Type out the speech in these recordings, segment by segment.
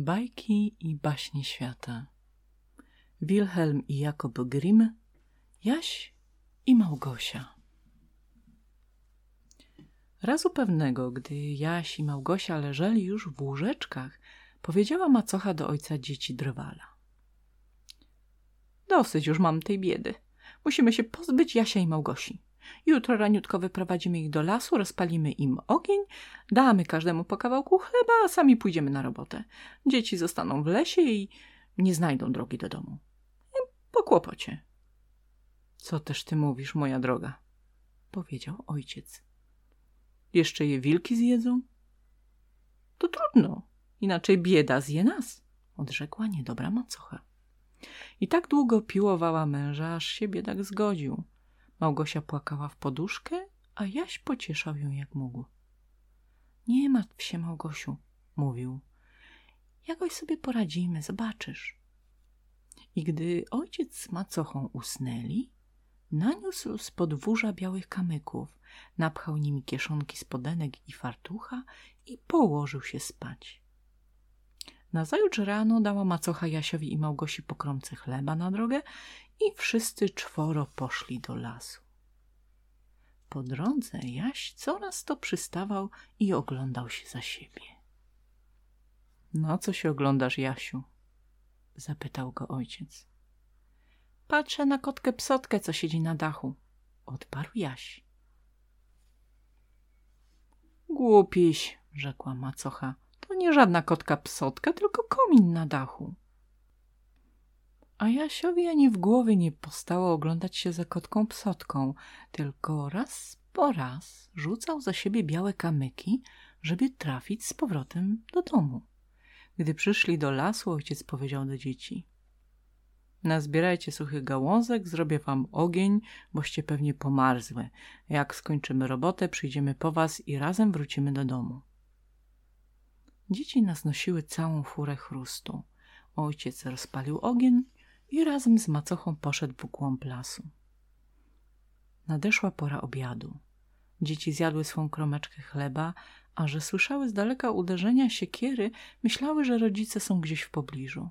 Bajki i baśnie świata Wilhelm i Jakob Grimm Jaś i Małgosia Razu pewnego, gdy Jaś i Małgosia leżeli już w łóżeczkach, powiedziała macocha do ojca dzieci Drwala. Dosyć już mam tej biedy. Musimy się pozbyć Jasia i Małgosi. Jutro raniutko wyprowadzimy ich do lasu, rozpalimy im ogień, damy każdemu po kawałku chleba, a sami pójdziemy na robotę. Dzieci zostaną w lesie i nie znajdą drogi do domu. Po kłopocie. Co też ty mówisz, moja droga? Powiedział ojciec. Jeszcze je wilki zjedzą? To trudno, inaczej bieda zje nas, odrzekła niedobra macocha. I tak długo piłowała męża, aż się biedak zgodził. Małgosia płakała w poduszkę, a Jaś pocieszał ją jak mógł. Nie martw się, Małgosiu, mówił. Jakoś sobie poradzimy, zobaczysz. I gdy ojciec z macochą usnęli, naniósł z podwórza białych kamyków, napchał nimi kieszonki spodenek i fartucha i położył się spać. Nazajutrz rano dała macocha Jasiowi i Małgosi pokromce chleba na drogę i wszyscy czworo poszli do lasu. Po drodze Jaś coraz to przystawał i oglądał się za siebie. – No, co się oglądasz, Jasiu? – zapytał go ojciec. – Patrzę na kotkę psotkę, co siedzi na dachu – odparł Jaś. – Głupiś – rzekła macocha – to nie żadna kotka psotka, tylko komin na dachu. A Jasiowi ani w głowie nie postało oglądać się za kotką psotką, tylko raz po raz rzucał za siebie białe kamyki, żeby trafić z powrotem do domu. Gdy przyszli do lasu, ojciec powiedział do dzieci – Nazbierajcie suchych gałązek, zrobię wam ogień, boście pewnie pomarzły. Jak skończymy robotę, przyjdziemy po was i razem wrócimy do domu. Dzieci naznosiły całą furę chrustu. Ojciec rozpalił ogień i razem z macochą poszedł w głąb lasu. Nadeszła pora obiadu. Dzieci zjadły swą kromeczkę chleba, a że słyszały z daleka uderzenia siekiery, myślały, że rodzice są gdzieś w pobliżu.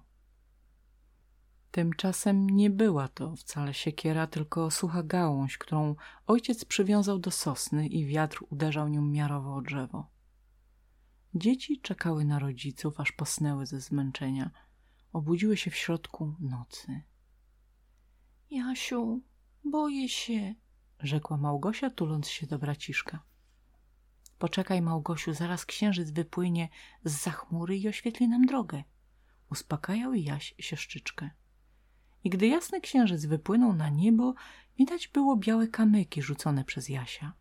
Tymczasem nie była to wcale siekiera, tylko sucha gałąź, którą ojciec przywiązał do sosny i wiatr uderzał nią miarowo o drzewo. Dzieci czekały na rodziców, aż posnęły ze zmęczenia. Obudziły się w środku nocy. Jasiu, boję się, rzekła Małgosia, tuląc się do braciszka. Poczekaj, Małgosiu, zaraz księżyc wypłynie z za chmury i oświetli nam drogę. Uspokajał Jaś sieszczyczkę. I gdy jasny księżyc wypłynął na niebo, widać było białe kamyki rzucone przez Jasia.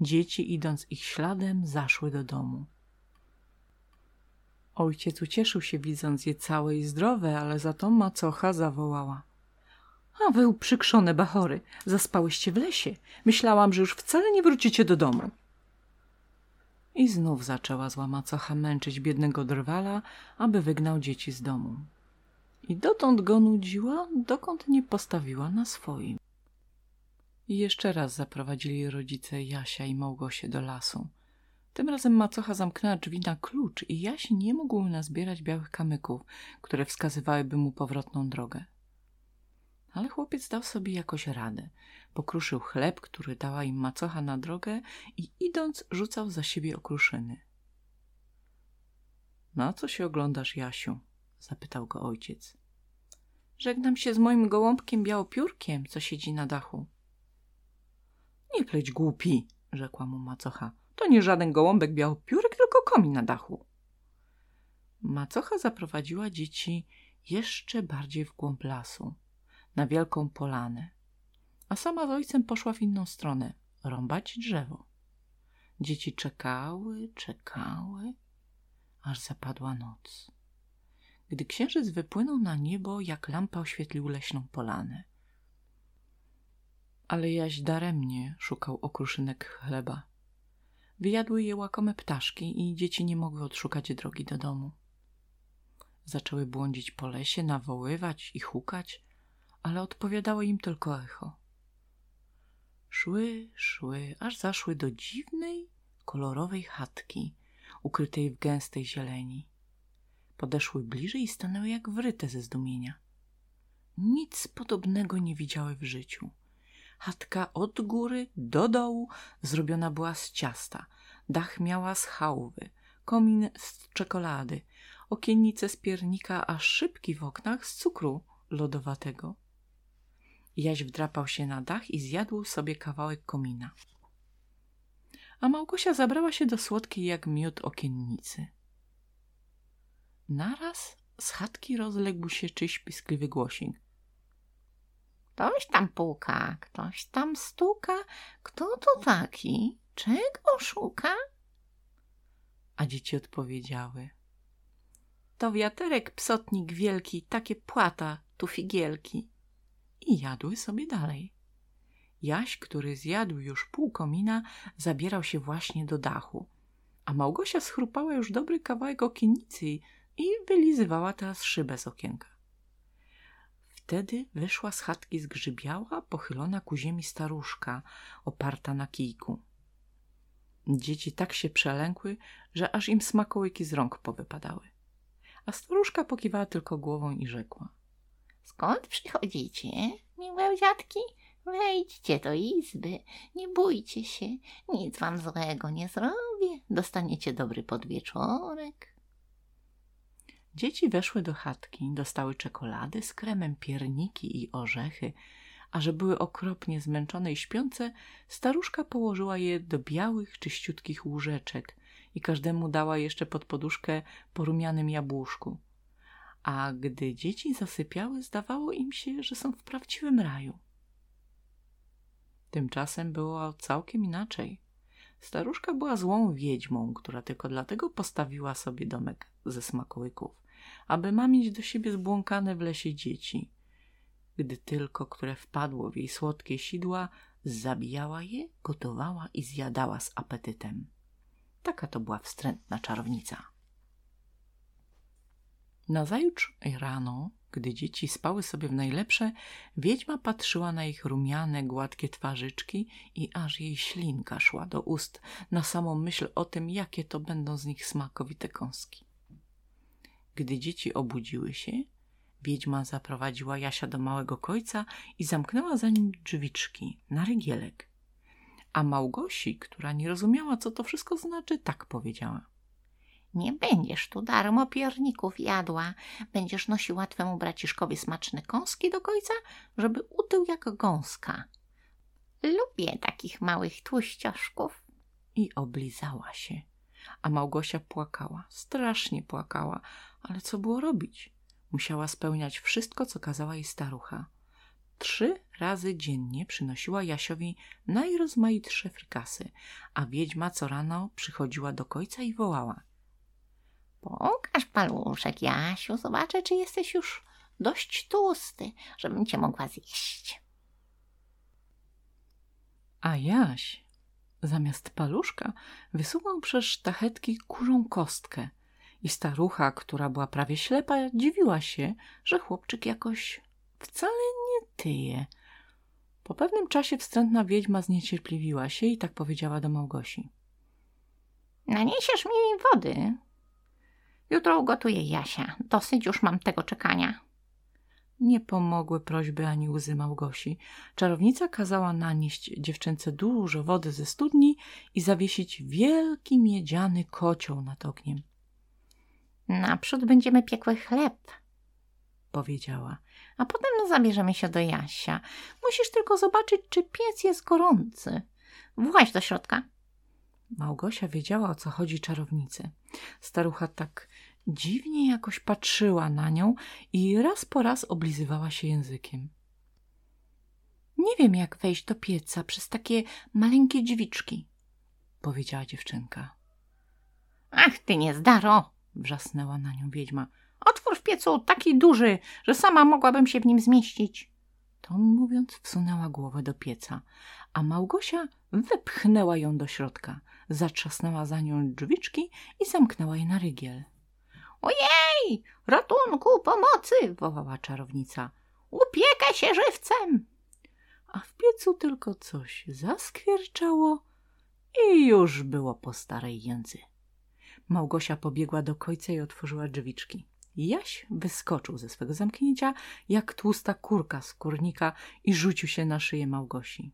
Dzieci, idąc ich śladem, zaszły do domu. Ojciec ucieszył się, widząc je całe i zdrowe, ale za to macocha zawołała. A wy uprzykrzone bachory, zaspałyście w lesie. Myślałam, że już wcale nie wrócicie do domu. I znów zaczęła zła macocha męczyć biednego drwala, aby wygnał dzieci z domu. I dotąd go nudziła, dokąd nie postawiła na swoim. I jeszcze raz zaprowadzili rodzice Jasia i Małgosie do lasu. Tym razem macocha zamknęła drzwi na klucz i Jaś nie mógł nazbierać białych kamyków, które wskazywałyby mu powrotną drogę. Ale chłopiec dał sobie jakoś radę. Pokruszył chleb, który dała im macocha na drogę i idąc rzucał za siebie okruszyny. – Na co się oglądasz, Jasiu? – zapytał go ojciec. – Żegnam się z moim gołąbkiem białopiórkiem, co siedzi na dachu. – Nie pleć głupi – rzekła mu macocha. To nie żaden gołąbek białopiórek, tylko komin na dachu. Macocha zaprowadziła dzieci jeszcze bardziej w głąb lasu, na wielką polanę, a sama z ojcem poszła w inną stronę, rąbać drzewo. Dzieci czekały, czekały, aż zapadła noc. Gdy księżyc wypłynął na niebo, jak lampa oświetlił leśną polanę. Ale jaś daremnie szukał okruszynek chleba. Wyjadły je łakome ptaszki i dzieci nie mogły odszukać drogi do domu. Zaczęły błądzić po lesie, nawoływać i hukać, ale odpowiadało im tylko echo. Szły, szły, aż zaszły do dziwnej, kolorowej chatki, ukrytej w gęstej zieleni. Podeszły bliżej i stanęły jak wryte ze zdumienia. Nic podobnego nie widziały w życiu. Chatka od góry do dołu zrobiona była z ciasta, dach miała z chałwy, komin z czekolady, okiennice z piernika, a szybki w oknach z cukru lodowatego. Jaś wdrapał się na dach i zjadł sobie kawałek komina. A Małgosia zabrała się do słodkiej jak miód okiennicy. Naraz z chatki rozległ się czyś piskliwy głosik. Ktoś tam puka, ktoś tam stuka. Kto to taki? Czego szuka? A dzieci odpowiedziały. To wiaterek psotnik wielki, takie płata, tu figielki. I jadły sobie dalej. Jaś, który zjadł już pół komina, zabierał się właśnie do dachu, a Małgosia schrupała już dobry kawałek okiennicy i wylizywała teraz szybę z okienka. Wtedy wyszła z chatki zgrzybiała, pochylona ku ziemi staruszka, oparta na kijku. Dzieci tak się przelękły, że aż im smakołyki z rąk powypadały. A staruszka pokiwała tylko głową i rzekła. Skąd przychodzicie, miłe dziadki? Wejdźcie do izby, nie bójcie się, nic wam złego nie zrobię, dostaniecie dobry podwieczorek. Dzieci weszły do chatki, dostały czekolady z kremem, pierniki i orzechy, a że były okropnie zmęczone i śpiące, staruszka położyła je do białych, czyściutkich łóżeczek i każdemu dała jeszcze pod poduszkę po rumianym jabłuszku. A gdy dzieci zasypiały, zdawało im się, że są w prawdziwym raju. Tymczasem było całkiem inaczej. Staruszka była złą wiedźmą, która tylko dlatego postawiła sobie domek ze smakołyków, aby mamić do siebie zbłąkane w lesie dzieci. Gdy tylko które wpadło w jej słodkie sidła, zabijała je, gotowała i zjadała z apetytem. Taka to była wstrętna czarownica. Nazajutrz rano gdy dzieci spały sobie w najlepsze, wiedźma patrzyła na ich rumiane, gładkie twarzyczki i aż jej ślinka szła do ust na samą myśl o tym, jakie to będą z nich smakowite kąski. Gdy dzieci obudziły się, wiedźma zaprowadziła Jasia do małego kojca i zamknęła za nim drzwiczki na rygielek. A Małgosi, która nie rozumiała, co to wszystko znaczy, tak powiedziała. Nie będziesz tu darmo pierników jadła. Będziesz nosiła twemu braciszkowi smaczne kąski do końca, żeby utył jak gąska. Lubię takich małych tłuścioszków. I oblizała się. A Małgosia płakała, strasznie płakała, ale co było robić? Musiała spełniać wszystko, co kazała jej starucha. Trzy razy dziennie przynosiła Jasiowi najrozmaitsze frykasy, a wiedźma co rano przychodziła do końca i wołała – Pokaż paluszek, Jasiu, zobaczę, czy jesteś już dość tłusty, żebym cię mogła zjeść. A Jaś zamiast paluszka wysunął przez sztachetki kurzą kostkę i starucha, która była prawie ślepa, dziwiła się, że chłopczyk jakoś wcale nie tyje. Po pewnym czasie wstrętna wiedźma zniecierpliwiła się i tak powiedziała do Małgosi. Naniesiesz mi wody, Jutro ugotuje Jasia. Dosyć już mam tego czekania. Nie pomogły prośby ani łzy Małgosi. Czarownica kazała nanieść dziewczęce dużo wody ze studni i zawiesić wielki miedziany kocioł nad ogniem. Naprzód będziemy piekły chleb, powiedziała. A potem no, zabierzemy się do Jasia. Musisz tylko zobaczyć, czy piec jest gorący. Właź do środka. Małgosia wiedziała, o co chodzi czarownicy. Starucha tak dziwnie jakoś patrzyła na nią i raz po raz oblizywała się językiem. Nie wiem, jak wejść do pieca przez takie maleńkie drzwiczki, powiedziała dziewczynka. Ach, ty niezdaro, wrzasnęła na nią wiedźma. Otwórz w piecu taki duży, że sama mogłabym się w nim zmieścić. To mówiąc, wsunęła głowę do pieca, a Małgosia wypchnęła ją do środka, zatrzasnęła za nią drzwiczki i zamknęła je na rygiel. Ojej! Ratunku, pomocy! wołała czarownica. Upiekę się żywcem! A w piecu tylko coś zaskwierczało i już było po starej jędzy. Małgosia pobiegła do kojca i otworzyła drzwiczki. Jaś wyskoczył ze swego zamknięcia jak tłusta kurka z kurnika i rzucił się na szyję Małgosi.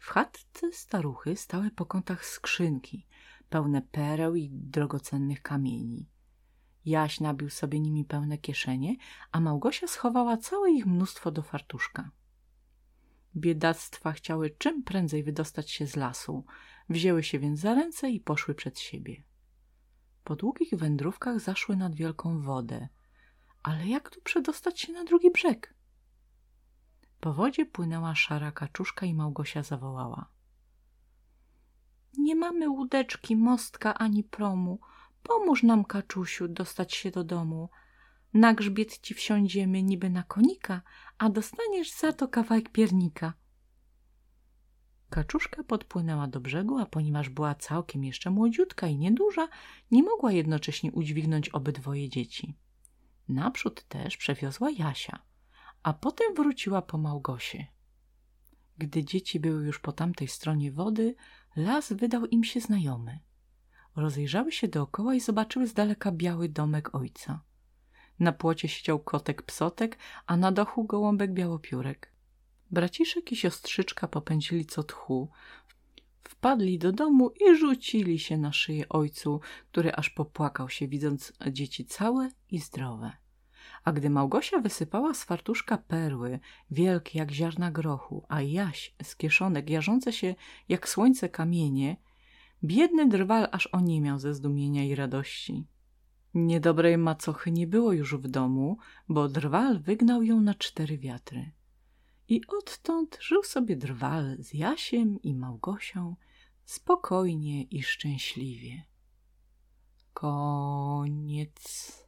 W chatce staruchy stały po kątach skrzynki, pełne pereł i drogocennych kamieni. Jaś nabił sobie nimi pełne kieszenie, a Małgosia schowała całe ich mnóstwo do fartuszka. Biedactwa chciały czym prędzej wydostać się z lasu, wzięły się więc za ręce i poszły przed siebie. Po długich wędrówkach zaszły nad wielką wodę, ale jak tu przedostać się na drugi brzeg? Po wodzie płynęła szara kaczuszka i Małgosia zawołała. Nie mamy łódeczki, mostka ani promu. Pomóż nam, kaczusiu, dostać się do domu. Na grzbiet ci wsiądziemy niby na konika, a dostaniesz za to kawałek piernika. Kaczuszka podpłynęła do brzegu, a ponieważ była całkiem jeszcze młodziutka i nieduża, nie mogła jednocześnie udźwignąć obydwoje dzieci. Naprzód też przewiozła Jasia, a potem wróciła po Małgosie. Gdy dzieci były już po tamtej stronie wody, las wydał im się znajomy. Rozejrzały się dookoła i zobaczyły z daleka biały domek ojca. Na płocie siedział kotek psotek, a na dachu gołąbek białopiórek. Braciszek i siostrzyczka popędzili co tchu, wpadli do domu i rzucili się na szyję ojcu, który aż popłakał się, widząc dzieci całe i zdrowe. A gdy Małgosia wysypała z fartuszka perły, wielkie jak ziarna grochu, a Jaś z kieszonek jarzące się jak słońce kamienie, biedny drwal aż oniemiał ze zdumienia i radości. Niedobrej macochy nie było już w domu, bo drwal wygnał ją na cztery wiatry. I odtąd żył sobie drwal z Jasiem i Małgosią spokojnie i szczęśliwie. Koniec.